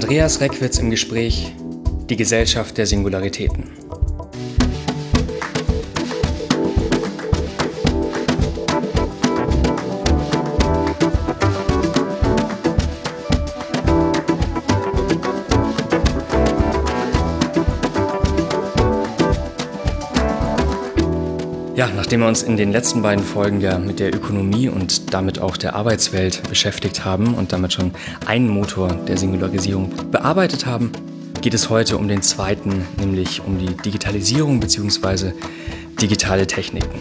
Andreas Reckwitz im Gespräch Die Gesellschaft der Singularitäten. Ja, nachdem wir uns in den letzten beiden Folgen ja mit der Ökonomie und damit auch der Arbeitswelt beschäftigt haben und damit schon einen Motor der Singularisierung bearbeitet haben, geht es heute um den zweiten, nämlich um die Digitalisierung bzw. digitale Techniken.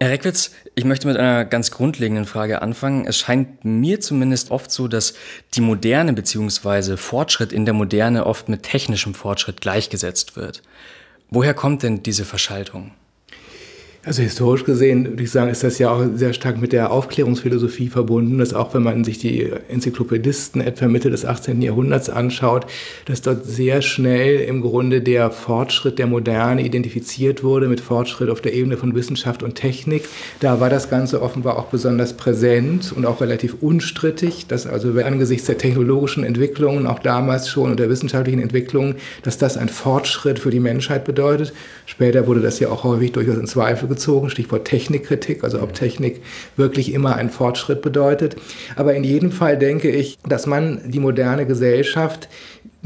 Herr Reckwitz, ich möchte mit einer ganz grundlegenden Frage anfangen. Es scheint mir zumindest oft so, dass die Moderne bzw. Fortschritt in der Moderne oft mit technischem Fortschritt gleichgesetzt wird. Woher kommt denn diese Verschaltung? Also historisch gesehen würde ich sagen, ist das ja auch sehr stark mit der Aufklärungsphilosophie verbunden, dass auch wenn man sich die Enzyklopädisten etwa Mitte des 18. Jahrhunderts anschaut, dass dort sehr schnell im Grunde der Fortschritt der Moderne identifiziert wurde mit Fortschritt auf der Ebene von Wissenschaft und Technik. Da war das Ganze offenbar auch besonders präsent und auch relativ unstrittig, dass also angesichts der technologischen Entwicklungen, auch damals schon und der wissenschaftlichen Entwicklungen, dass das ein Fortschritt für die Menschheit bedeutet. Später wurde das ja auch häufig durchaus in Zweifel bezogen, Stichwort Technikkritik, also ob Technik wirklich immer einen Fortschritt bedeutet. Aber in jedem Fall denke ich, dass man die moderne Gesellschaft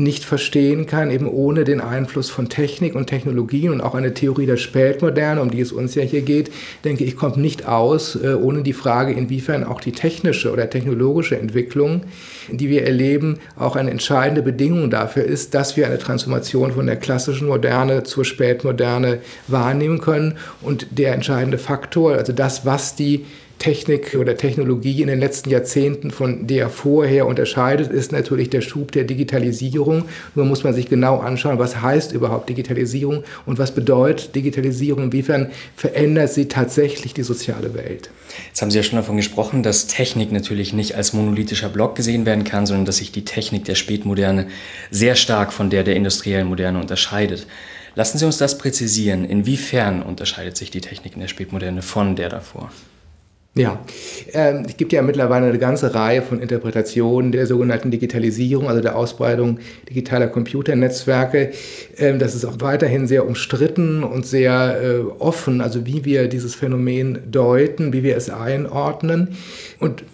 nicht verstehen kann, eben ohne den Einfluss von Technik und Technologien und auch eine Theorie der Spätmoderne, um die es uns ja hier geht, denke ich, kommt nicht aus, äh, ohne die Frage, inwiefern auch die technische oder technologische Entwicklung, die wir erleben, auch eine entscheidende Bedingung dafür ist, dass wir eine Transformation von der klassischen Moderne zur Spätmoderne wahrnehmen können. Und der entscheidende Faktor, also das, was die Technik oder Technologie in den letzten Jahrzehnten von der vorher unterscheidet, ist natürlich der Schub der Digitalisierung. Nur muss man sich genau anschauen, was heißt überhaupt Digitalisierung und was bedeutet Digitalisierung, inwiefern verändert sie tatsächlich die soziale Welt. Jetzt haben Sie ja schon davon gesprochen, dass Technik natürlich nicht als monolithischer Block gesehen werden kann, sondern dass sich die Technik der Spätmoderne sehr stark von der der industriellen Moderne unterscheidet. Lassen Sie uns das präzisieren. Inwiefern unterscheidet sich die Technik in der Spätmoderne von der davor? Ja, äh, es gibt ja mittlerweile eine ganze Reihe von Interpretationen der sogenannten Digitalisierung, also der Ausbreitung digitaler Computernetzwerke. Ähm, das ist auch weiterhin sehr umstritten und sehr äh, offen, also wie wir dieses Phänomen deuten, wie wir es einordnen. Und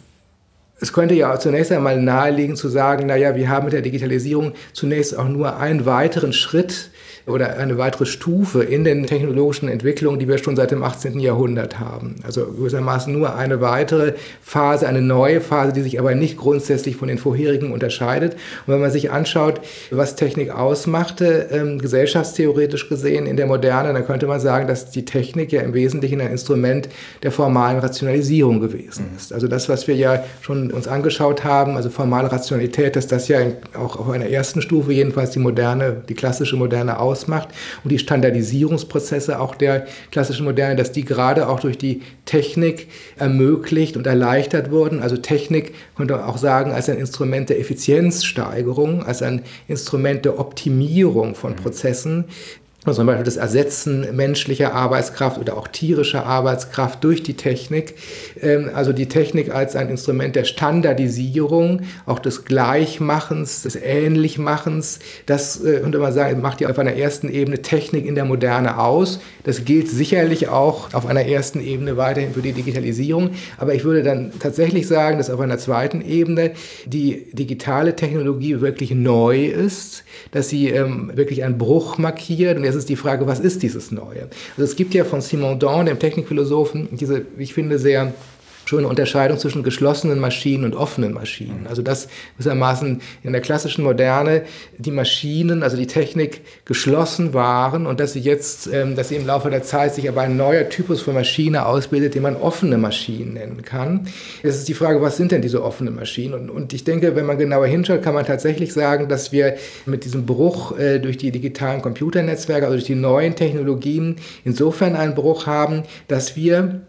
es könnte ja zunächst einmal naheliegen zu sagen, naja, wir haben mit der Digitalisierung zunächst auch nur einen weiteren Schritt oder eine weitere Stufe in den technologischen Entwicklungen, die wir schon seit dem 18. Jahrhundert haben. Also gewissermaßen nur eine weitere Phase, eine neue Phase, die sich aber nicht grundsätzlich von den vorherigen unterscheidet. Und wenn man sich anschaut, was Technik ausmachte, ähm, gesellschaftstheoretisch gesehen in der Moderne, dann könnte man sagen, dass die Technik ja im Wesentlichen ein Instrument der formalen Rationalisierung gewesen ist. Also das, was wir ja schon uns angeschaut haben, also formale Rationalität, dass das ja auch auf einer ersten Stufe jedenfalls die moderne, die klassische moderne aus ausmacht. Und die Standardisierungsprozesse auch der klassischen Moderne, dass die gerade auch durch die Technik ermöglicht und erleichtert wurden. Also Technik könnte man auch sagen als ein Instrument der Effizienzsteigerung, als ein Instrument der Optimierung von Prozessen, also zum Beispiel das Ersetzen menschlicher Arbeitskraft oder auch tierischer Arbeitskraft durch die Technik. Ähm, also die Technik als ein Instrument der Standardisierung, auch des Gleichmachens, des Ähnlichmachens. Das äh, könnte man sagen, macht ja auf einer ersten Ebene Technik in der Moderne aus. Das gilt sicherlich auch auf einer ersten Ebene weiterhin für die Digitalisierung. Aber ich würde dann tatsächlich sagen, dass auf einer zweiten Ebene die digitale Technologie wirklich neu ist, dass sie ähm, wirklich einen Bruch markiert. Und ist die Frage, was ist dieses Neue? Also es gibt ja von Simon Dawn, dem Technikphilosophen, diese, ich finde, sehr schöne Unterscheidung zwischen geschlossenen Maschinen und offenen Maschinen. Also dass gewissermaßen in der klassischen Moderne die Maschinen, also die Technik geschlossen waren und dass sie jetzt, ähm, dass sie im Laufe der Zeit sich aber ein neuer Typus von Maschine ausbildet, den man offene Maschinen nennen kann. Es ist die Frage, was sind denn diese offenen Maschinen? Und, und ich denke, wenn man genauer hinschaut, kann man tatsächlich sagen, dass wir mit diesem Bruch äh, durch die digitalen Computernetzwerke, also durch die neuen Technologien, insofern einen Bruch haben, dass wir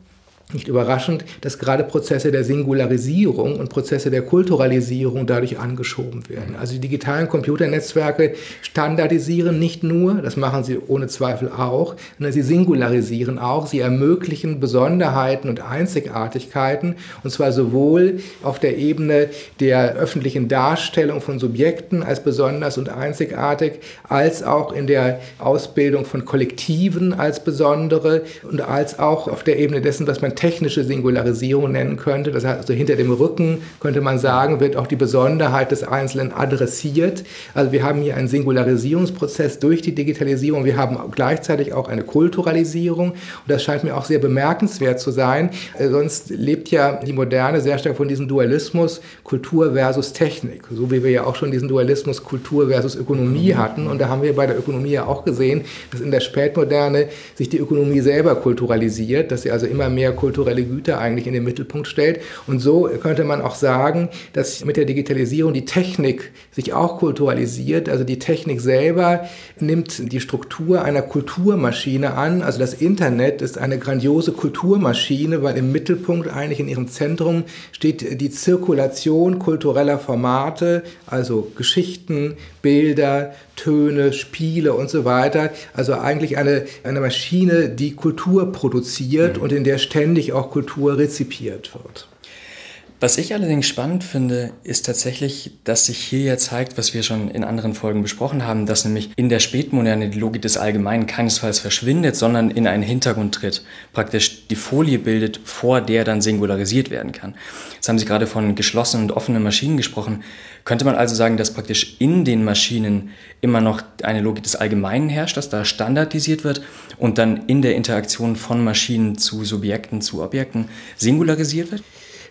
nicht überraschend, dass gerade Prozesse der Singularisierung und Prozesse der Kulturalisierung dadurch angeschoben werden. Also die digitalen Computernetzwerke standardisieren nicht nur, das machen sie ohne Zweifel auch, sondern sie singularisieren auch, sie ermöglichen Besonderheiten und Einzigartigkeiten, und zwar sowohl auf der Ebene der öffentlichen Darstellung von Subjekten als besonders und einzigartig, als auch in der Ausbildung von Kollektiven als besondere und als auch auf der Ebene dessen, was man technische Singularisierung nennen könnte. Das heißt, also hinter dem Rücken könnte man sagen, wird auch die Besonderheit des Einzelnen adressiert. Also wir haben hier einen Singularisierungsprozess durch die Digitalisierung. Wir haben gleichzeitig auch eine Kulturalisierung. Und das scheint mir auch sehr bemerkenswert zu sein. Äh, sonst lebt ja die Moderne sehr stark von diesem Dualismus Kultur versus Technik. So wie wir ja auch schon diesen Dualismus Kultur versus Ökonomie hatten. Und da haben wir bei der Ökonomie ja auch gesehen, dass in der Spätmoderne sich die Ökonomie selber kulturalisiert, dass sie also immer mehr kulturelle Güter eigentlich in den Mittelpunkt stellt. Und so könnte man auch sagen, dass mit der Digitalisierung die Technik sich auch kulturalisiert. Also die Technik selber nimmt die Struktur einer Kulturmaschine an. Also das Internet ist eine grandiose Kulturmaschine, weil im Mittelpunkt eigentlich in ihrem Zentrum steht die Zirkulation kultureller Formate, also Geschichten, Bilder, Töne, Spiele und so weiter. Also eigentlich eine, eine Maschine, die Kultur produziert mhm. und in der ständig auch Kultur rezipiert wird. Was ich allerdings spannend finde, ist tatsächlich, dass sich hier ja zeigt, was wir schon in anderen Folgen besprochen haben, dass nämlich in der Spätmoderne die Logik des Allgemeinen keinesfalls verschwindet, sondern in einen Hintergrund tritt. Praktisch die Folie bildet, vor der dann singularisiert werden kann. Jetzt haben Sie gerade von geschlossenen und offenen Maschinen gesprochen. Könnte man also sagen, dass praktisch in den Maschinen immer noch eine Logik des Allgemeinen herrscht, dass da standardisiert wird und dann in der Interaktion von Maschinen zu Subjekten, zu Objekten singularisiert wird?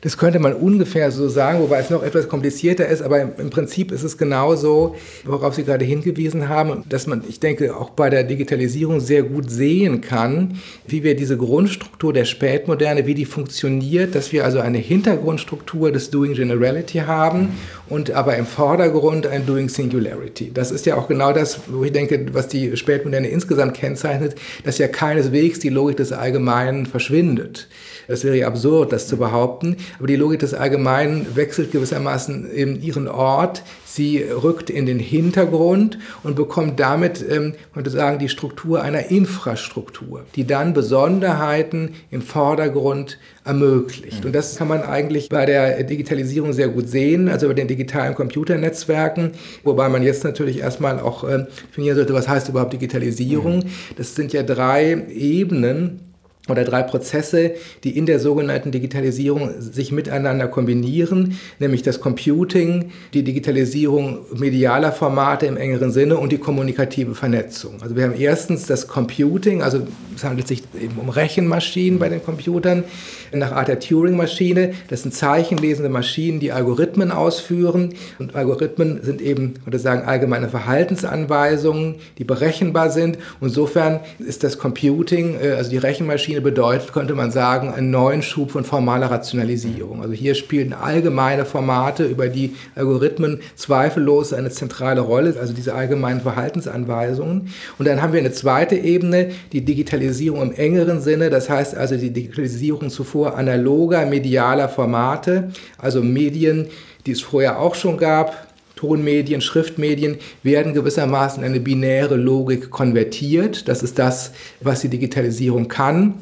Das könnte man ungefähr so sagen, wobei es noch etwas komplizierter ist, aber im Prinzip ist es genauso, worauf Sie gerade hingewiesen haben, dass man, ich denke, auch bei der Digitalisierung sehr gut sehen kann, wie wir diese Grundstruktur der Spätmoderne, wie die funktioniert, dass wir also eine Hintergrundstruktur des Doing Generality haben und aber im Vordergrund ein Doing Singularity. Das ist ja auch genau das, wo ich denke, was die Spätmoderne insgesamt kennzeichnet, dass ja keineswegs die Logik des Allgemeinen verschwindet. Es wäre ja absurd, das zu behaupten. Aber die Logik des Allgemeinen wechselt gewissermaßen in ihren Ort. Sie rückt in den Hintergrund und bekommt damit, ähm, könnte sagen, die Struktur einer Infrastruktur, die dann Besonderheiten im Vordergrund ermöglicht. Und das kann man eigentlich bei der Digitalisierung sehr gut sehen, also bei den digitalen Computernetzwerken, wobei man jetzt natürlich erstmal auch äh, definieren sollte, was heißt überhaupt Digitalisierung. Das sind ja drei Ebenen oder drei Prozesse, die in der sogenannten Digitalisierung sich miteinander kombinieren, nämlich das Computing, die Digitalisierung medialer Formate im engeren Sinne und die kommunikative Vernetzung. Also wir haben erstens das Computing, also es handelt sich eben um Rechenmaschinen bei den Computern nach Art der Turing-Maschine. Das sind zeichenlesende Maschinen, die Algorithmen ausführen. Und Algorithmen sind eben, würde sagen, allgemeine Verhaltensanweisungen, die berechenbar sind. insofern ist das Computing, äh, also die Rechenmaschine bedeutet, könnte man sagen, einen neuen Schub von formaler Rationalisierung. Also hier spielen allgemeine Formate, über die Algorithmen zweifellos eine zentrale Rolle, also diese allgemeinen Verhaltensanweisungen. Und dann haben wir eine zweite Ebene, die Digitalisierung im engeren Sinne, das heißt also die Digitalisierung zuvor analoger medialer Formate, also Medien, die es vorher auch schon gab, Tonmedien, Schriftmedien werden gewissermaßen in eine binäre Logik konvertiert. Das ist das, was die Digitalisierung kann.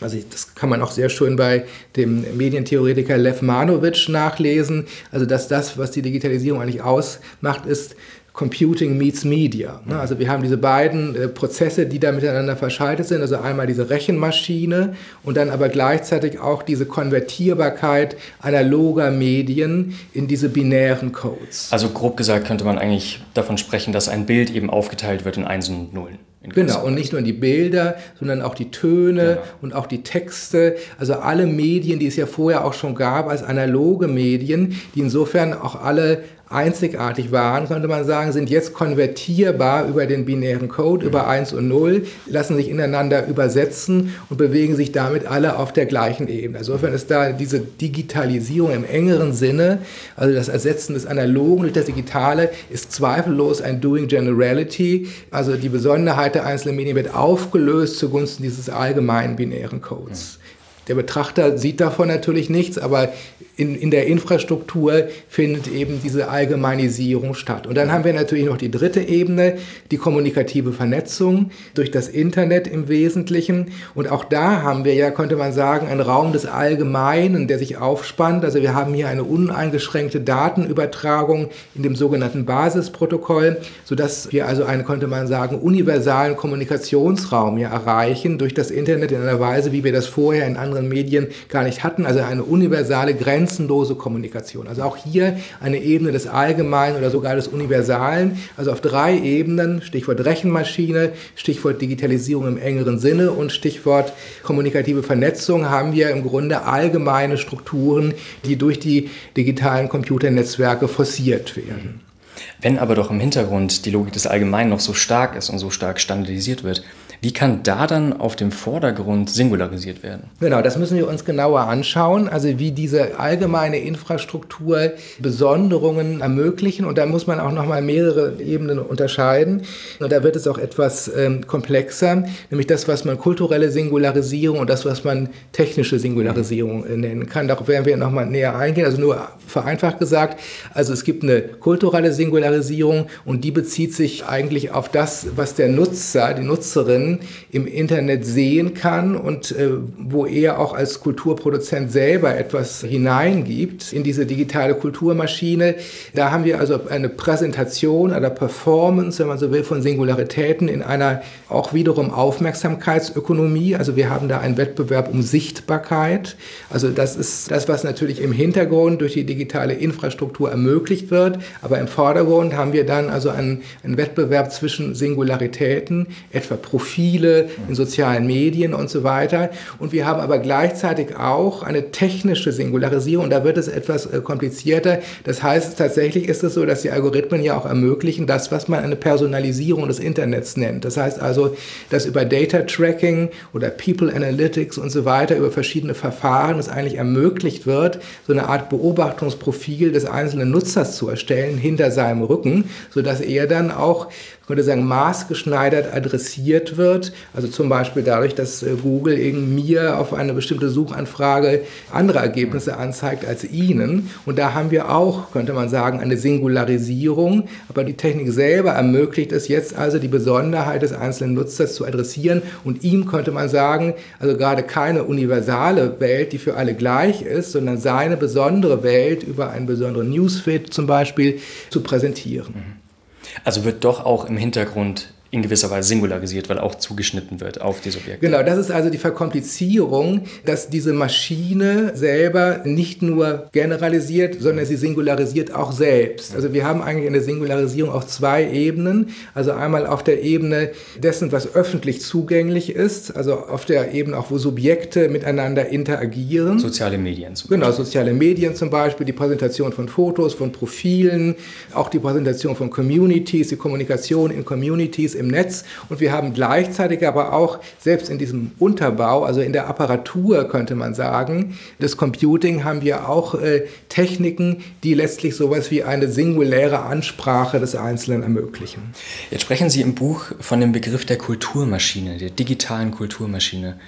Also das kann man auch sehr schön bei dem Medientheoretiker Lev Manowitsch nachlesen. Also dass das, was die Digitalisierung eigentlich ausmacht, ist Computing meets Media. Ne? Also wir haben diese beiden äh, Prozesse, die da miteinander verschaltet sind. Also einmal diese Rechenmaschine und dann aber gleichzeitig auch diese Konvertierbarkeit analoger Medien in diese binären Codes. Also grob gesagt könnte man eigentlich davon sprechen, dass ein Bild eben aufgeteilt wird in Einsen und Nullen. Genau, und nicht nur die Bilder, sondern auch die Töne genau. und auch die Texte. Also alle Medien, die es ja vorher auch schon gab als analoge Medien, die insofern auch alle einzigartig waren, könnte man sagen, sind jetzt konvertierbar über den binären Code, über 1 und 0, lassen sich ineinander übersetzen und bewegen sich damit alle auf der gleichen Ebene. Insofern ist da diese Digitalisierung im engeren Sinne, also das Ersetzen des Analogen durch das Digitale, ist zweifellos ein Doing Generality. Also die Besonderheit der einzelnen Medien wird aufgelöst zugunsten dieses allgemeinen binären Codes. Der Betrachter sieht davon natürlich nichts, aber in, in der Infrastruktur findet eben diese Allgemeinisierung statt. Und dann haben wir natürlich noch die dritte Ebene, die kommunikative Vernetzung durch das Internet im Wesentlichen. Und auch da haben wir ja, könnte man sagen, einen Raum des Allgemeinen, der sich aufspannt. Also wir haben hier eine uneingeschränkte Datenübertragung in dem sogenannten Basisprotokoll, sodass wir also einen, könnte man sagen, universalen Kommunikationsraum hier erreichen durch das Internet in einer Weise, wie wir das vorher in anderen Medien gar nicht hatten. Also eine universale Grenze grenzenlose Kommunikation. Also auch hier eine Ebene des Allgemeinen oder sogar des Universalen. Also auf drei Ebenen, Stichwort Rechenmaschine, Stichwort Digitalisierung im engeren Sinne und Stichwort kommunikative Vernetzung haben wir im Grunde allgemeine Strukturen, die durch die digitalen Computernetzwerke forciert werden. Wenn aber doch im Hintergrund die Logik des Allgemeinen noch so stark ist und so stark standardisiert wird, wie kann da dann auf dem Vordergrund singularisiert werden? Genau, das müssen wir uns genauer anschauen, also wie diese allgemeine Infrastruktur Besonderungen ermöglichen. Und da muss man auch nochmal mehrere Ebenen unterscheiden. Und da wird es auch etwas ähm, komplexer, nämlich das, was man kulturelle Singularisierung und das, was man technische Singularisierung äh, nennen kann. Darauf werden wir nochmal näher eingehen. Also nur vereinfacht gesagt, also es gibt eine kulturelle Singularisierung und die bezieht sich eigentlich auf das, was der Nutzer, die Nutzerin im Internet sehen kann und äh, wo er auch als Kulturproduzent selber etwas hineingibt in diese digitale Kulturmaschine. Da haben wir also eine Präsentation, eine Performance, wenn man so will, von Singularitäten in einer auch wiederum Aufmerksamkeitsökonomie. Also wir haben da einen Wettbewerb um Sichtbarkeit. Also das ist das, was natürlich im Hintergrund durch die digitale Infrastruktur ermöglicht wird. Aber im Vordergrund haben wir dann also einen, einen Wettbewerb zwischen Singularitäten, etwa Profil Profile in sozialen Medien und so weiter. Und wir haben aber gleichzeitig auch eine technische Singularisierung. Da wird es etwas äh, komplizierter. Das heißt, tatsächlich ist es so, dass die Algorithmen ja auch ermöglichen, das, was man eine Personalisierung des Internets nennt. Das heißt also, dass über Data Tracking oder People Analytics und so weiter, über verschiedene Verfahren es eigentlich ermöglicht wird, so eine Art Beobachtungsprofil des einzelnen Nutzers zu erstellen hinter seinem Rücken, sodass er dann auch könnte sagen, maßgeschneidert adressiert wird. Also zum Beispiel dadurch, dass äh, Google eben mir auf eine bestimmte Suchanfrage andere Ergebnisse anzeigt als Ihnen. Und da haben wir auch, könnte man sagen, eine Singularisierung. Aber die Technik selber ermöglicht es jetzt also, die Besonderheit des einzelnen Nutzers zu adressieren. Und ihm könnte man sagen, also gerade keine universale Welt, die für alle gleich ist, sondern seine besondere Welt über einen besonderen Newsfeed zum Beispiel zu präsentieren. Also wird doch auch im Hintergrund in gewisser Weise singularisiert, weil auch zugeschnitten wird auf die Subjekte. Genau, das ist also die Verkomplizierung, dass diese Maschine selber nicht nur generalisiert, sondern sie singularisiert auch selbst. Also wir haben eigentlich eine Singularisierung auf zwei Ebenen. Also einmal auf der Ebene dessen, was öffentlich zugänglich ist, also auf der Ebene auch, wo Subjekte miteinander interagieren. Soziale Medien zum Genau, soziale Medien zum Beispiel, die Präsentation von Fotos, von Profilen, auch die Präsentation von Communities, die Kommunikation in Communities im Netz und wir haben gleichzeitig aber auch selbst in diesem Unterbau, also in der Apparatur könnte man sagen, des Computing haben wir auch äh, Techniken, die letztlich sowas wie eine singuläre Ansprache des Einzelnen ermöglichen. Jetzt sprechen Sie im Buch von dem Begriff der Kulturmaschine, der digitalen Kulturmaschine.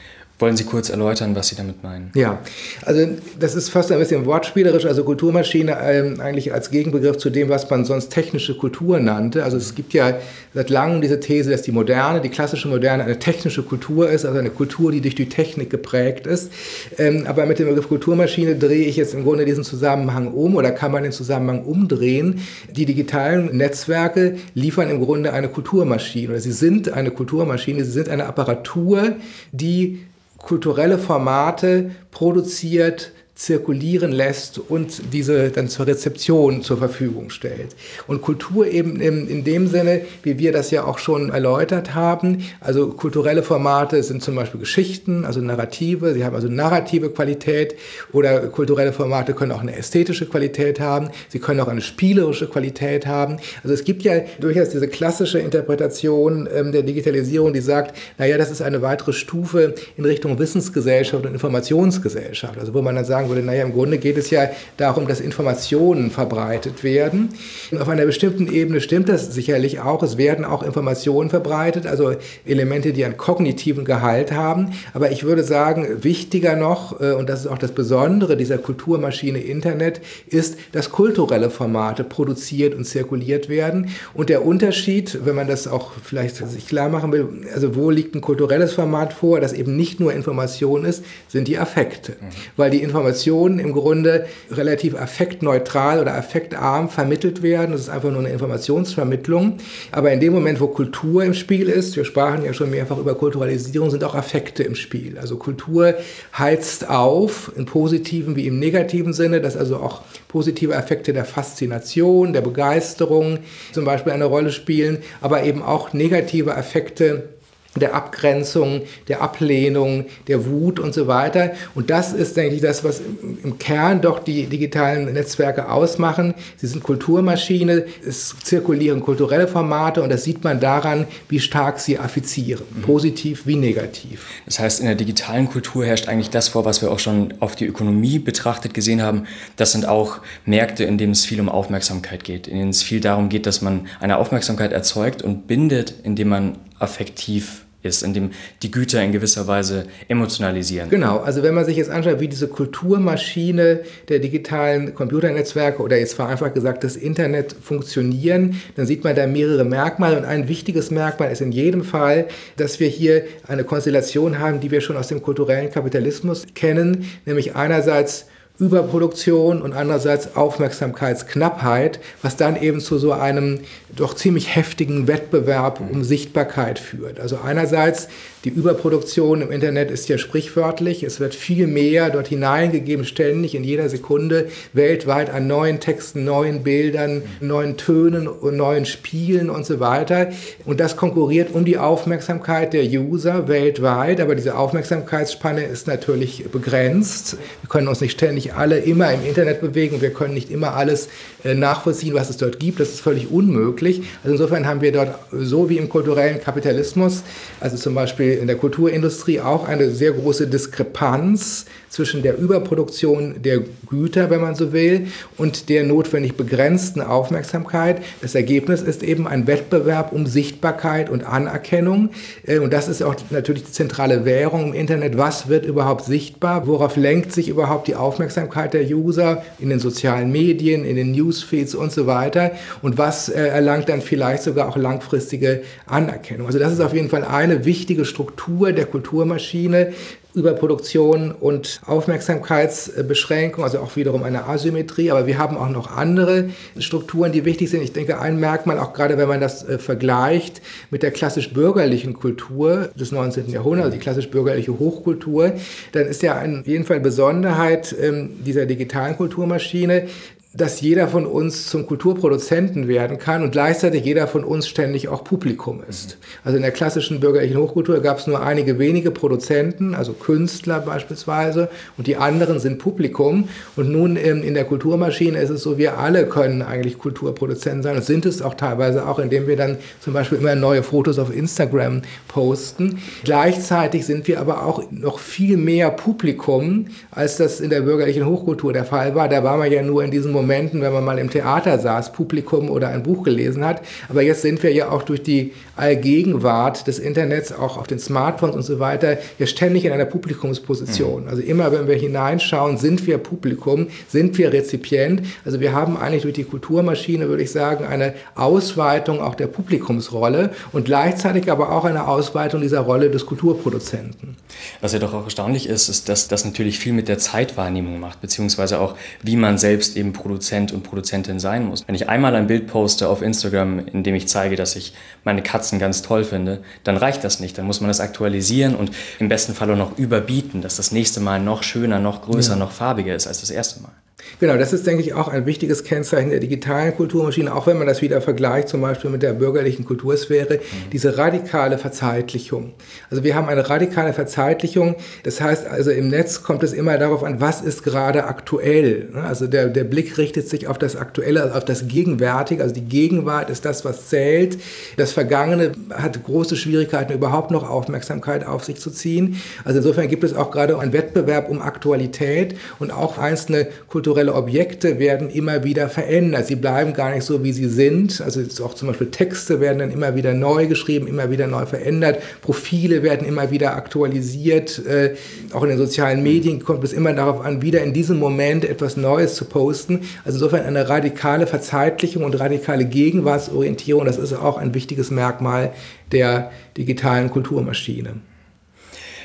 Wollen Sie kurz erläutern, was Sie damit meinen? Ja, also das ist fast ein bisschen wortspielerisch, also Kulturmaschine ähm, eigentlich als Gegenbegriff zu dem, was man sonst technische Kultur nannte. Also es gibt ja seit langem diese These, dass die moderne, die klassische Moderne eine technische Kultur ist, also eine Kultur, die durch die Technik geprägt ist. Ähm, aber mit dem Begriff Kulturmaschine drehe ich jetzt im Grunde diesen Zusammenhang um oder kann man den Zusammenhang umdrehen. Die digitalen Netzwerke liefern im Grunde eine Kulturmaschine oder sie sind eine Kulturmaschine, sie sind eine Apparatur, die kulturelle Formate produziert, zirkulieren lässt und diese dann zur Rezeption zur Verfügung stellt. Und Kultur eben in, dem Sinne, wie wir das ja auch schon erläutert haben, also kulturelle Formate sind zum Beispiel Geschichten, also Narrative, sie haben also narrative Qualität. Oder kulturelle Formate können auch eine ästhetische Qualität haben, sie können auch eine spielerische Qualität haben. Also es gibt ja durchaus diese klassische Interpretation ähm, der Digitalisierung, die sagt, naja, das ist eine weitere Stufe in Richtung Wissensgesellschaft und Informationsgesellschaft, also wo man dann sagen sagen würde, naja, im Grunde geht es ja darum, dass Informationen verbreitet werden. Auf einer bestimmten Ebene stimmt das sicherlich auch. Es werden auch Informationen verbreitet, also Elemente, die einen kognitiven Gehalt haben. Aber ich würde sagen, wichtiger noch, äh, und das ist auch das Besondere dieser Kulturmaschine Internet, ist, dass kulturelle Formate produziert und zirkuliert werden. Und der Unterschied, wenn man das auch vielleicht sich klar machen will, also wo liegt ein kulturelles Format vor, das eben nicht nur Information ist, sind die Affekte. Mhm. Weil die Informationen im Grunde relativ affektneutral oder affektarm vermittelt werden. Das ist einfach nur eine Informationsvermittlung. Aber in dem Moment, wo Kultur im Spiel ist, wir sprachen ja schon mehrfach über Kulturalisierung, sind auch Affekte im Spiel. Also Kultur heizt auf, im positiven wie im negativen Sinne, dass also auch positive Effekte der Faszination, der Begeisterung zum Beispiel eine Rolle spielen, aber eben auch negative Effekte der Abgrenzung, der Ablehnung, der Wut und so weiter. Und das ist, denke ich, das, was im Kern doch die digitalen Netzwerke ausmachen. Sie sind Kulturmaschine, es zirkulieren kulturelle Formate und das sieht man daran, wie stark sie affizieren, mhm. positiv wie negativ. Das heißt, in der digitalen Kultur herrscht eigentlich das vor, was wir auch schon auf die Ökonomie betrachtet gesehen haben. Das sind auch Märkte, in denen es viel um Aufmerksamkeit geht, in denen es viel darum geht, dass man eine Aufmerksamkeit erzeugt und bindet, indem man affektiv ist, in dem die Güter in gewisser Weise emotionalisieren. Genau, also wenn man sich jetzt anschaut, wie diese Kulturmaschine der digitalen Computernetzwerke oder jetzt vereinfacht gesagt das Internet funktionieren, dann sieht man da mehrere Merkmale und ein wichtiges Merkmal ist in jedem Fall, dass wir hier eine Konstellation haben, die wir schon aus dem kulturellen Kapitalismus kennen, nämlich einerseits Überproduktion und andererseits Aufmerksamkeitsknappheit, was dann eben zu so einem doch ziemlich heftigen Wettbewerb um Sichtbarkeit führt. Also einerseits die Überproduktion im Internet ist ja sprichwörtlich. Es wird viel mehr dort hineingegeben, ständig in jeder Sekunde weltweit an neuen Texten, neuen Bildern, neuen Tönen und neuen Spielen und so weiter. Und das konkurriert um die Aufmerksamkeit der User weltweit. Aber diese Aufmerksamkeitsspanne ist natürlich begrenzt. Wir können uns nicht ständig alle immer im Internet bewegen. Wir können nicht immer alles äh, nachvollziehen, was es dort gibt. Das ist völlig unmöglich. Also insofern haben wir dort so wie im kulturellen Kapitalismus, also zum Beispiel in der Kulturindustrie auch eine sehr große Diskrepanz zwischen der Überproduktion der Güter, wenn man so will, und der notwendig begrenzten Aufmerksamkeit. Das Ergebnis ist eben ein Wettbewerb um Sichtbarkeit und Anerkennung. Äh, und das ist auch natürlich die zentrale Währung im Internet. Was wird überhaupt sichtbar? Worauf lenkt sich überhaupt die Aufmerksamkeit der User in den sozialen Medien, in den Newsfeeds und so weiter? Und was äh, erlangt dann vielleicht sogar auch langfristige Anerkennung? Also das ist auf jeden Fall eine wichtige Struktur der Kulturmaschine, Überproduktion und Aufmerksamkeitsbeschränkung, also auch wiederum eine Asymmetrie. Aber wir haben auch noch andere Strukturen, die wichtig sind. Ich denke, ein Merkmal, auch gerade wenn man das äh, vergleicht mit der klassisch-bürgerlichen Kultur des 19. Jahrhunderts, also die klassisch-bürgerliche Hochkultur, dann ist ja in jedem Fall Besonderheit ähm, dieser digitalen Kulturmaschine, dass jeder von uns zum Kulturproduzenten werden kann und gleichzeitig jeder von uns ständig auch Publikum ist. Also in der klassischen bürgerlichen Hochkultur gab es nur einige wenige Produzenten, also Künstler beispielsweise, und die anderen sind Publikum. Und nun in der Kulturmaschine ist es so, wir alle können eigentlich Kulturproduzenten sein und sind es auch teilweise auch, indem wir dann zum Beispiel immer neue Fotos auf Instagram posten. Gleichzeitig sind wir aber auch noch viel mehr Publikum, als das in der bürgerlichen Hochkultur der Fall war. Da war man ja nur in diesem Moment Momenten, wenn man mal im Theater saß, Publikum oder ein Buch gelesen hat. Aber jetzt sind wir ja auch durch die Allgegenwart des Internets, auch auf den Smartphones und so weiter, ja ständig in einer Publikumsposition. Mhm. Also immer, wenn wir hineinschauen, sind wir Publikum, sind wir Rezipient. Also wir haben eigentlich durch die Kulturmaschine, würde ich sagen, eine Ausweitung auch der Publikumsrolle und gleichzeitig aber auch eine Ausweitung dieser Rolle des Kulturproduzenten. Was ja doch auch erstaunlich ist, ist, dass das natürlich viel mit der Zeitwahrnehmung macht, beziehungsweise auch, wie man selbst eben produziert Produzent und Produzentin sein muss. Wenn ich einmal ein Bild poste auf Instagram, in dem ich zeige, dass ich meine Katzen ganz toll finde, dann reicht das nicht. Dann muss man das aktualisieren und im besten Fall auch noch überbieten, dass das nächste Mal noch schöner, noch größer, ja. noch farbiger ist als das erste Mal. Genau, das ist, denke ich, auch ein wichtiges Kennzeichen der digitalen Kulturmaschine, auch wenn man das wieder vergleicht zum Beispiel mit der bürgerlichen Kultursphäre, mhm. diese radikale Verzeitlichung. Also wir haben eine radikale Verzeitlichung, das heißt also im Netz kommt es immer darauf an, was ist gerade aktuell. Ne? Also der, der Blick richtet sich auf das Aktuelle, also auf das Gegenwärtige, also die Gegenwart ist das, was zählt. Das Vergangene hat große Schwierigkeiten, überhaupt noch Aufmerksamkeit auf sich zu ziehen. Also insofern gibt es auch gerade einen Wettbewerb um Aktualität und auch einzelne kulturelle kulturelle Objekte werden immer wieder verändert. Sie bleiben gar nicht so, wie sie sind. Also auch zum Beispiel Texte werden dann immer wieder neu geschrieben, immer wieder neu verändert. Profile werden immer wieder aktualisiert. Äh, auch in den sozialen Medien kommt es immer darauf an, wieder in diesem Moment etwas Neues zu posten. Also insofern eine radikale Verzeitlichung und radikale Gegenwartsorientierung, das ist auch ein wichtiges Merkmal der digitalen Kulturmaschine.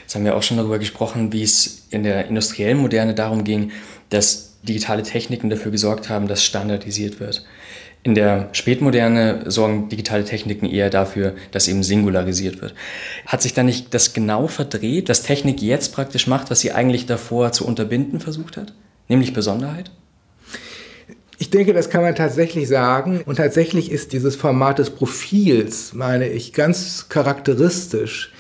Jetzt haben wir auch schon darüber gesprochen, wie es in der industriellen Moderne darum ging, dass digitale Techniken dafür gesorgt haben, dass standardisiert wird. In der Spätmoderne sorgen digitale Techniken eher dafür, dass eben singularisiert wird. Hat sich da nicht das genau verdreht, dass Technik jetzt praktisch macht, was sie eigentlich davor zu unterbinden versucht hat? Nämlich Besonderheit? Ich denke, das kann man tatsächlich sagen. Und tatsächlich ist dieses Format des Profils, meine ich, ganz charakteristisch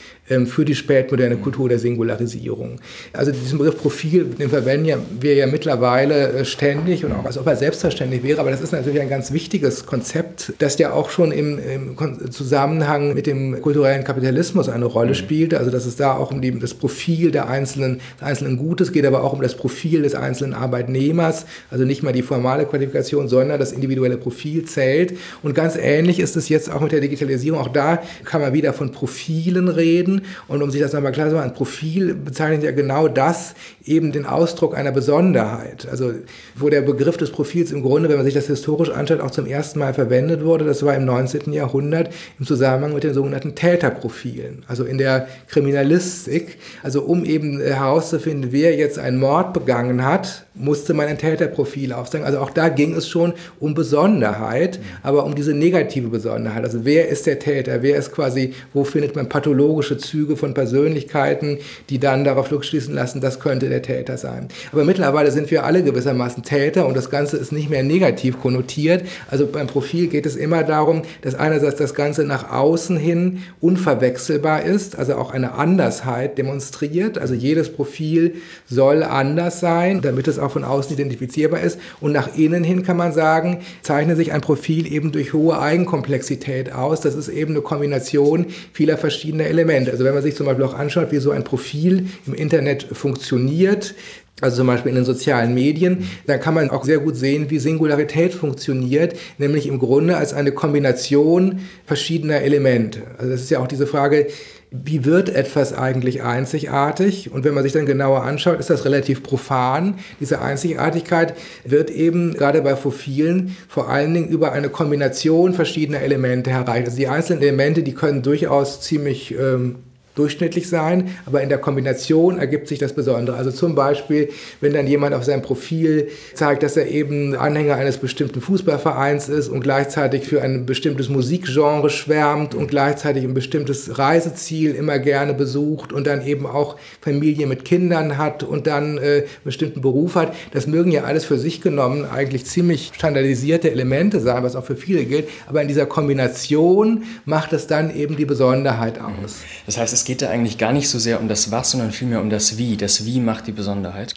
für die spätmoderne Kultur der Singularisierung. Also diesen Begriff Profil, den verwenden wir ja mittlerweile äh, ständig und auch als ob er selbstverständlich wäre, aber das ist natürlich ein ganz wichtiges Konzept, das ja auch schon im, im Zusammenhang mit dem kulturellen Kapitalismus eine Rolle mhm. spielt. Also dass es da auch um die, das Profil der einzelnen, des einzelnen Gutes geht, aber auch um das Profil des einzelnen Arbeitnehmers, also nicht mal die formale Qualifikation, sondern das individuelle Profil zählt. Und ganz ähnlich ist es jetzt auch mit der Digitalisierung. Auch da kann man wieder von Profilen reden. Und um sich das nochmal klar zu machen, ein Profil bezeichnet ja genau das, eben den Ausdruck einer Besonderheit. Also wo der Begriff des Profils im Grunde, wenn man sich das historisch anschaut, auch zum ersten Mal verwendet wurde, das war im 19. Jahrhundert im Zusammenhang mit den sogenannten Täterprofilen. Also in der Kriminalistik, also um eben herauszufinden, wer jetzt einen Mord begangen hat, musste man ein Täterprofil aufzeigen. Also auch da ging es schon um Besonderheit, aber um diese negative Besonderheit. Also wer ist der Täter? Wer ist quasi, wo findet man pathologische Züge von Persönlichkeiten, die dann darauf rückschließen lassen, das könnte der Täter sein. Aber mittlerweile sind wir alle gewissermaßen Täter und das Ganze ist nicht mehr negativ konnotiert. Also beim Profil geht es immer darum, dass einerseits das Ganze nach außen hin unverwechselbar ist, also auch eine Andersheit demonstriert. Also jedes Profil soll anders sein, damit es auch von außen identifizierbar ist. Und nach innen hin kann man sagen, zeichnet sich ein Profil eben durch hohe Eigenkomplexität aus. Das ist eben eine Kombination vieler verschiedener Elemente. Also wenn man sich zum Beispiel auch anschaut, wie so ein Profil im Internet funktioniert, also zum Beispiel in den sozialen Medien, dann kann man auch sehr gut sehen, wie Singularität funktioniert, nämlich im Grunde als eine Kombination verschiedener Elemente. Also das ist ja auch diese Frage, wie wird etwas eigentlich einzigartig? Und wenn man sich dann genauer anschaut, ist das relativ profan. Diese Einzigartigkeit wird eben gerade bei Fossilen vor allen Dingen über eine Kombination verschiedener Elemente erreicht. Also die einzelnen Elemente, die können durchaus ziemlich ähm, durchschnittlich sein, aber in der Kombination ergibt sich das Besondere. Also zum Beispiel, wenn dann jemand auf seinem Profil zeigt, dass er eben Anhänger eines bestimmten Fußballvereins ist und gleichzeitig für ein bestimmtes Musikgenre schwärmt und gleichzeitig ein bestimmtes Reiseziel immer gerne besucht und dann eben auch Familie mit Kindern hat und dann äh, einen bestimmten Beruf hat, das mögen ja alles für sich genommen eigentlich ziemlich standardisierte Elemente sein, was auch für viele gilt, aber in dieser Kombination macht es dann eben die Besonderheit aus. Das heißt, es geht da eigentlich gar nicht so sehr um das Was, sondern vielmehr um das Wie. Das Wie macht die Besonderheit.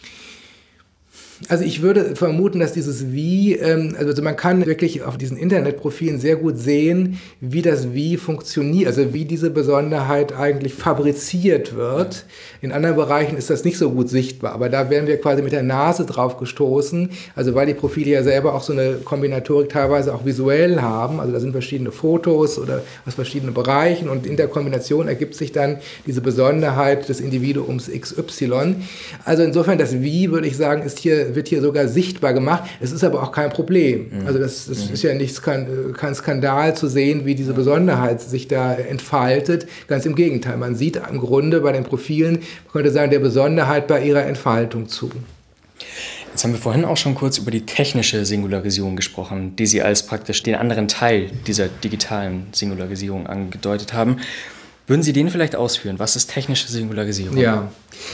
Also ich würde vermuten, dass dieses Wie, ähm, also man kann wirklich auf diesen Internetprofilen sehr gut sehen, wie das Wie funktioniert, also wie diese Besonderheit eigentlich fabriziert wird. In anderen Bereichen ist das nicht so gut sichtbar, aber da werden wir quasi mit der Nase drauf gestoßen, also weil die Profile ja selber auch so eine Kombinatorik teilweise auch visuell haben, also da sind verschiedene Fotos oder aus verschiedenen Bereichen und in der Kombination ergibt sich dann diese Besonderheit des Individuums XY. Also insofern das Wie, würde ich sagen, ist hier wird hier sogar sichtbar gemacht. Es ist aber auch kein Problem. Mhm. Also das, das mhm. ist ja nicht kein Skandal zu sehen, wie diese Besonderheit sich da entfaltet. Ganz im Gegenteil. Man sieht im Grunde bei den Profilen, man könnte sagen, der Besonderheit bei ihrer Entfaltung zu. Jetzt haben wir vorhin auch schon kurz über die technische Singularisierung gesprochen, die Sie als praktisch den anderen Teil dieser digitalen Singularisierung angedeutet haben. Würden Sie den vielleicht ausführen? Was ist technische Singularisierung? Ja,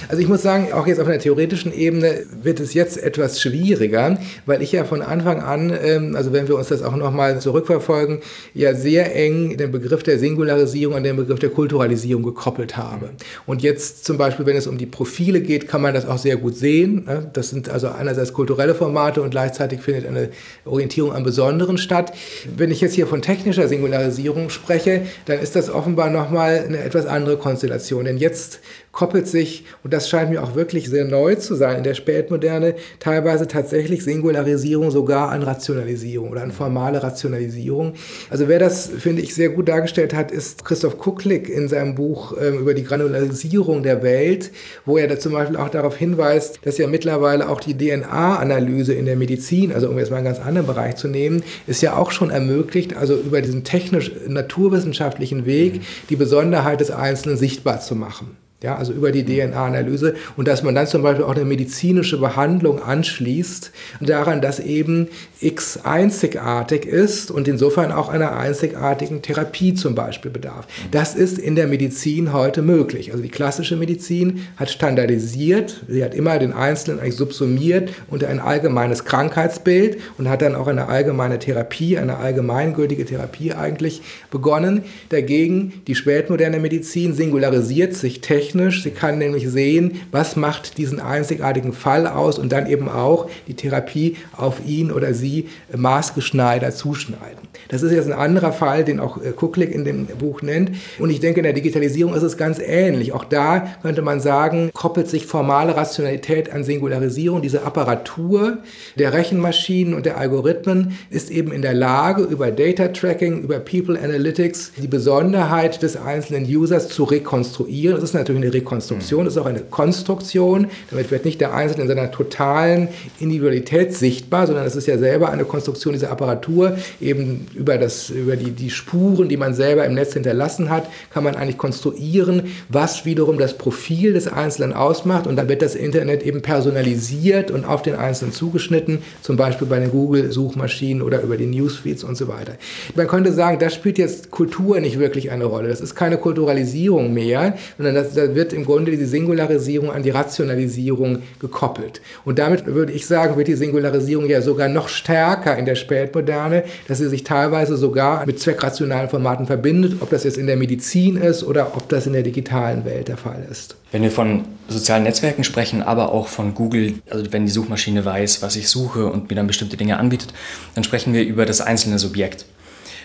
also ich muss sagen, auch jetzt auf einer theoretischen Ebene wird es jetzt etwas schwieriger, weil ich ja von Anfang an, ähm, also wenn wir uns das auch nochmal zurückverfolgen, ja sehr eng den Begriff der Singularisierung an den Begriff der Kulturalisierung gekoppelt habe. Und jetzt zum Beispiel, wenn es um die Profile geht, kann man das auch sehr gut sehen. Ne? Das sind also einerseits kulturelle Formate und gleichzeitig findet eine Orientierung am Besonderen statt. Wenn ich jetzt hier von technischer Singularisierung spreche, dann ist das offenbar nochmal eine etwas andere Konstellation. Denn jetzt koppelt sich, und das scheint mir auch wirklich sehr neu zu sein in der Spätmoderne, teilweise tatsächlich Singularisierung sogar an Rationalisierung oder an formale Rationalisierung. Also wer das, finde ich, sehr gut dargestellt hat, ist Christoph Kucklick in seinem Buch ähm, über die Granularisierung der Welt, wo er da zum Beispiel auch darauf hinweist, dass ja mittlerweile auch die DNA-Analyse in der Medizin, also um jetzt mal einen ganz anderen Bereich zu nehmen, ist ja auch schon ermöglicht, also über diesen technisch-naturwissenschaftlichen Weg die Besonderheit des Einzelnen sichtbar zu machen. Ja, also über die DNA-Analyse und dass man dann zum Beispiel auch eine medizinische Behandlung anschließt daran, dass eben X einzigartig ist und insofern auch einer einzigartigen Therapie zum Beispiel bedarf. Das ist in der Medizin heute möglich. Also die klassische Medizin hat standardisiert, sie hat immer den Einzelnen eigentlich subsumiert unter ein allgemeines Krankheitsbild und hat dann auch eine allgemeine Therapie, eine allgemeingültige Therapie eigentlich begonnen. Dagegen die spätmoderne Medizin singularisiert sich technisch technisch. Sie kann nämlich sehen, was macht diesen einzigartigen Fall aus und dann eben auch die Therapie auf ihn oder sie maßgeschneidert zuschneiden. Das ist jetzt ein anderer Fall, den auch äh, Kucklick in dem Buch nennt. Und ich denke, in der Digitalisierung ist es ganz ähnlich. Auch da könnte man sagen, koppelt sich formale Rationalität an Singularisierung. Diese Apparatur der Rechenmaschinen und der Algorithmen ist eben in der Lage, über Data Tracking, über People Analytics die Besonderheit des einzelnen Users zu rekonstruieren. Das ist natürlich eine Rekonstruktion, ist auch eine Konstruktion. Damit wird nicht der Einzelne in seiner totalen Individualität sichtbar, sondern es ist ja selber eine Konstruktion dieser Apparatur. Eben über, das, über die, die Spuren, die man selber im Netz hinterlassen hat, kann man eigentlich konstruieren, was wiederum das Profil des Einzelnen ausmacht. Und dann wird das Internet eben personalisiert und auf den Einzelnen zugeschnitten, zum Beispiel bei den Google-Suchmaschinen oder über die Newsfeeds und so weiter. Man könnte sagen, das spielt jetzt Kultur nicht wirklich eine Rolle. Das ist keine Kulturalisierung mehr, sondern das, da wird im Grunde die Singularisierung an die Rationalisierung gekoppelt. Und damit würde ich sagen, wird die Singularisierung ja sogar noch stärker in der Spätmoderne, dass sie sich teilweise sogar mit zweckrationalen Formaten verbindet, ob das jetzt in der Medizin ist oder ob das in der digitalen Welt der Fall ist. Wenn wir von sozialen Netzwerken sprechen, aber auch von Google, also wenn die Suchmaschine weiß, was ich suche und mir dann bestimmte Dinge anbietet, dann sprechen wir über das einzelne Subjekt.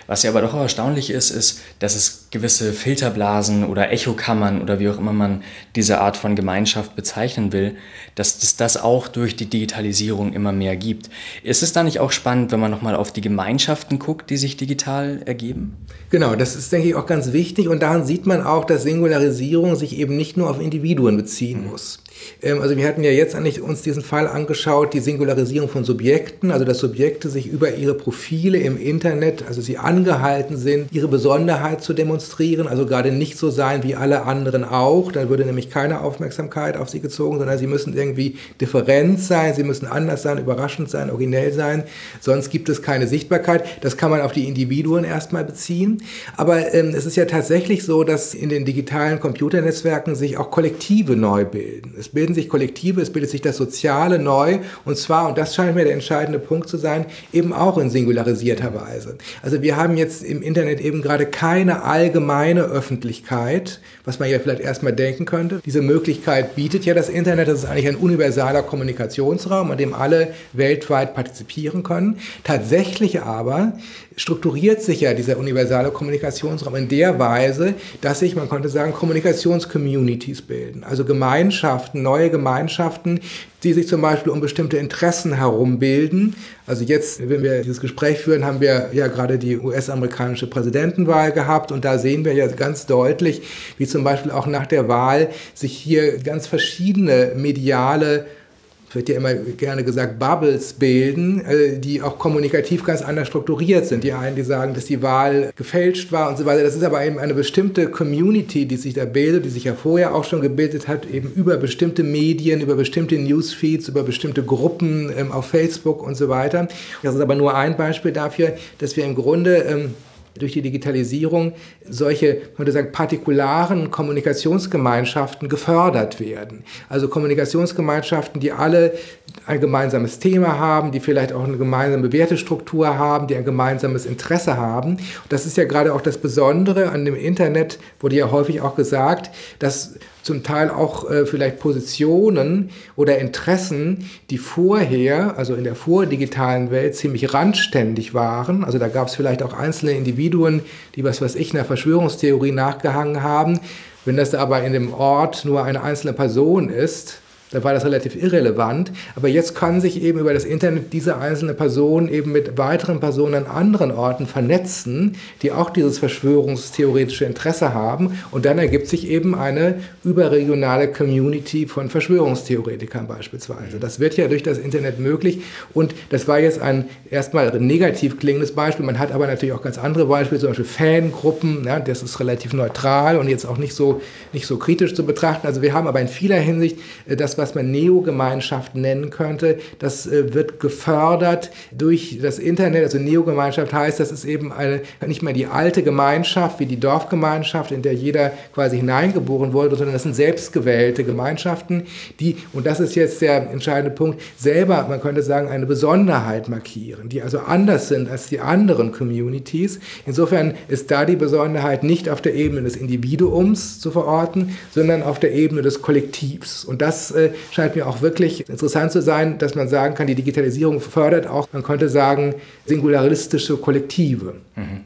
Was ja aber doch auch erstaunlich ist, ist, dass es gewisse Filterblasen oder Echokammern oder wie auch immer man diese Art von Gemeinschaft bezeichnen will, dass es das auch durch die Digitalisierung immer mehr gibt. Ist es da nicht auch spannend, wenn man nochmal auf die Gemeinschaften guckt, die sich digital ergeben? Genau, das ist, denke ich, auch ganz wichtig und daran sieht man auch, dass Singularisierung sich eben nicht nur auf Individuen beziehen muss. Ähm, also wir hatten ja jetzt eigentlich uns diesen Fall angeschaut, die Singularisierung von Subjekten, also dass Subjekte sich über ihre Profile im Internet, also sie angehalten sind, ihre Besonderheit zu demonstrieren, also gerade nicht so sein wie alle anderen auch, dann würde nämlich keine Aufmerksamkeit auf sie gezogen, sondern sie müssen irgendwie different sein, sie müssen anders sein, überraschend sein, originell sein, sonst gibt es keine Sichtbarkeit. Das kann man auf die Individuen erstmal beziehen. Aber ähm, es ist ja tatsächlich so, dass in den digitalen Computernetzwerken sich auch Kollektive neu bilden. Es bilden sich Kollektive, es bildet sich das Soziale neu und zwar, und das scheint mir der entscheidende Punkt zu sein, eben auch in singularisierter Weise. Also wir haben jetzt im Internet eben gerade keine allgemeine Öffentlichkeit, was man ja vielleicht erstmal denken könnte. Diese Möglichkeit bietet ja das Internet, das ist eigentlich ein universaler Kommunikationsraum, an dem alle weltweit partizipieren können. Tatsächlich aber strukturiert sich ja dieser universale Kommunikationsraum in der Weise, dass sich, man könnte sagen, Kommunikationscommunities bilden, also Gemeinschaften, neue Gemeinschaften, die sich zum Beispiel um bestimmte Interessen herum bilden. Also jetzt, wenn wir dieses Gespräch führen, haben wir ja gerade die US-amerikanische Präsidentenwahl gehabt und da sehen wir ja ganz deutlich, wie zum Beispiel auch nach der Wahl sich hier ganz verschiedene mediale wird ja immer gerne gesagt, Bubbles bilden, äh, die auch kommunikativ ganz anders strukturiert sind. Die einen, die sagen, dass die Wahl gefälscht war und so weiter. Das ist aber eben eine bestimmte Community, die sich da bildet, die sich ja vorher auch schon gebildet hat, eben über bestimmte Medien, über bestimmte Newsfeeds, über bestimmte Gruppen ähm, auf Facebook und so weiter. Das ist aber nur ein Beispiel dafür, dass wir im Grunde ähm, durch die Digitalisierung solche, man könnte sagen, partikularen Kommunikationsgemeinschaften gefördert werden. Also Kommunikationsgemeinschaften, die alle ein gemeinsames Thema haben, die vielleicht auch eine gemeinsame Wertestruktur haben, die ein gemeinsames Interesse haben. Das ist ja gerade auch das Besondere an dem Internet, wurde ja häufig auch gesagt, dass zum Teil auch äh, vielleicht Positionen oder Interessen, die vorher, also in der vordigitalen Welt, ziemlich randständig waren. Also da gab es vielleicht auch einzelne Individuen, die was weiß ich, einer Verschwörungstheorie nachgehangen haben. Wenn das aber in dem Ort nur eine einzelne Person ist, da war das relativ irrelevant. Aber jetzt kann sich eben über das Internet diese einzelne Person eben mit weiteren Personen an anderen Orten vernetzen, die auch dieses verschwörungstheoretische Interesse haben. Und dann ergibt sich eben eine überregionale Community von Verschwörungstheoretikern beispielsweise. Das wird ja durch das Internet möglich. Und das war jetzt ein erstmal negativ klingendes Beispiel. Man hat aber natürlich auch ganz andere Beispiele, zum Beispiel Fangruppen. Ja, das ist relativ neutral und jetzt auch nicht so, nicht so kritisch zu betrachten. Also wir haben aber in vieler Hinsicht äh, das, was was man Neogemeinschaft nennen könnte. Das äh, wird gefördert durch das Internet. Also Neogemeinschaft heißt, das ist eben eine, nicht mehr die alte Gemeinschaft wie die Dorfgemeinschaft, in der jeder quasi hineingeboren wurde, sondern das sind selbstgewählte Gemeinschaften, die, und das ist jetzt der entscheidende Punkt, selber, man könnte sagen, eine Besonderheit markieren, die also anders sind als die anderen Communities. Insofern ist da die Besonderheit nicht auf der Ebene des Individuums zu verorten, sondern auf der Ebene des Kollektivs. Und das äh, scheint mir auch wirklich interessant zu sein, dass man sagen kann, die Digitalisierung fördert auch, man könnte sagen, singularistische Kollektive. Mhm.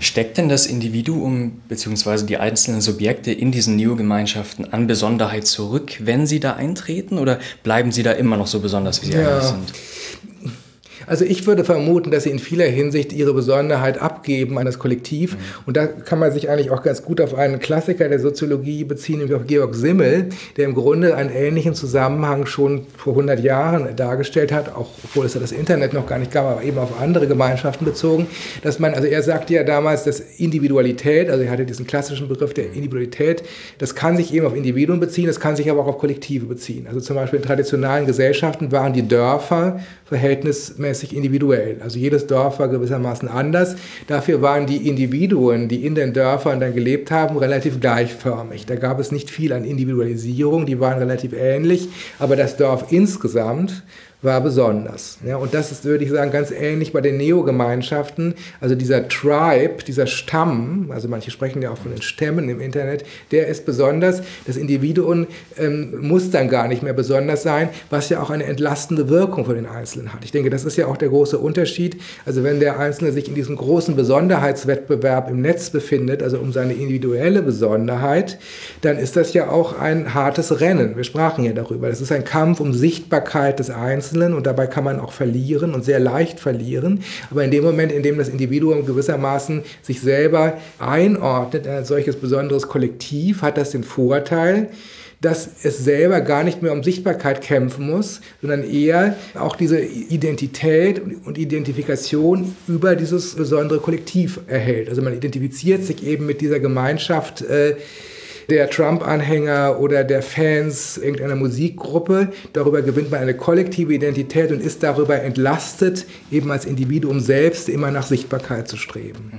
Steckt denn das Individuum bzw. die einzelnen Subjekte in diesen Neogemeinschaften an Besonderheit zurück, wenn sie da eintreten, oder bleiben sie da immer noch so besonders, wie sie ja. eigentlich sind? Also ich würde vermuten, dass sie in vieler Hinsicht ihre Besonderheit abgeben an das Kollektiv. Mhm. Und da kann man sich eigentlich auch ganz gut auf einen Klassiker der Soziologie beziehen, nämlich auf Georg Simmel, der im Grunde einen ähnlichen Zusammenhang schon vor 100 Jahren dargestellt hat, auch obwohl es ja das Internet noch gar nicht gab, aber eben auf andere Gemeinschaften bezogen, dass man, also er sagte ja damals, dass Individualität, also er hatte diesen klassischen Begriff der Individualität, das kann sich eben auf Individuen beziehen, das kann sich aber auch auf Kollektive beziehen. Also zum Beispiel in traditionalen Gesellschaften waren die Dörfer verhältnismäßig individuell. Also jedes Dorf war gewissermaßen anders. Dafür waren die Individuen, die in den Dörfern dann gelebt haben, relativ gleichförmig. Da gab es nicht viel an Individualisierung, die waren relativ ähnlich, aber das Dorf insgesamt war besonders. Ja, und das ist, würde ich sagen, ganz ähnlich bei den Neo-Gemeinschaften. Also dieser Tribe, dieser Stamm, also manche sprechen ja auch von den Stämmen im Internet, der ist besonders. Das Individuum ähm, muss dann gar nicht mehr besonders sein, was ja auch eine entlastende Wirkung für den Einzelnen hat. Ich denke, das ist ja auch der große Unterschied. Also wenn der Einzelne sich in diesem großen Besonderheitswettbewerb im Netz befindet, also um seine individuelle Besonderheit, dann ist das ja auch ein hartes Rennen. Wir sprachen ja darüber. Das ist ein Kampf um Sichtbarkeit des Einzelnen Einzelnen und dabei kann man auch verlieren und sehr leicht verlieren. Aber in dem Moment, in dem das Individuum gewissermaßen sich selber einordnet in ein solches besonderes Kollektiv, hat das den Vorteil, dass es selber gar nicht mehr um Sichtbarkeit kämpfen muss, sondern eher auch diese Identität und Identifikation über dieses besondere Kollektiv erhält. Also man identifiziert sich eben mit dieser Gemeinschaft. Äh, der Trump-Anhänger oder der Fans irgendeiner Musikgruppe. Darüber gewinnt man eine kollektive Identität und ist darüber entlastet, eben als Individuum selbst immer nach Sichtbarkeit zu streben.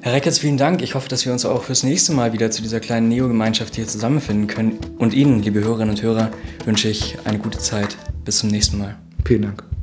Herr Reckertz, vielen Dank. Ich hoffe, dass wir uns auch fürs nächste Mal wieder zu dieser kleinen Neo-Gemeinschaft hier zusammenfinden können. Und Ihnen, liebe Hörerinnen und Hörer, wünsche ich eine gute Zeit. Bis zum nächsten Mal. Vielen Dank.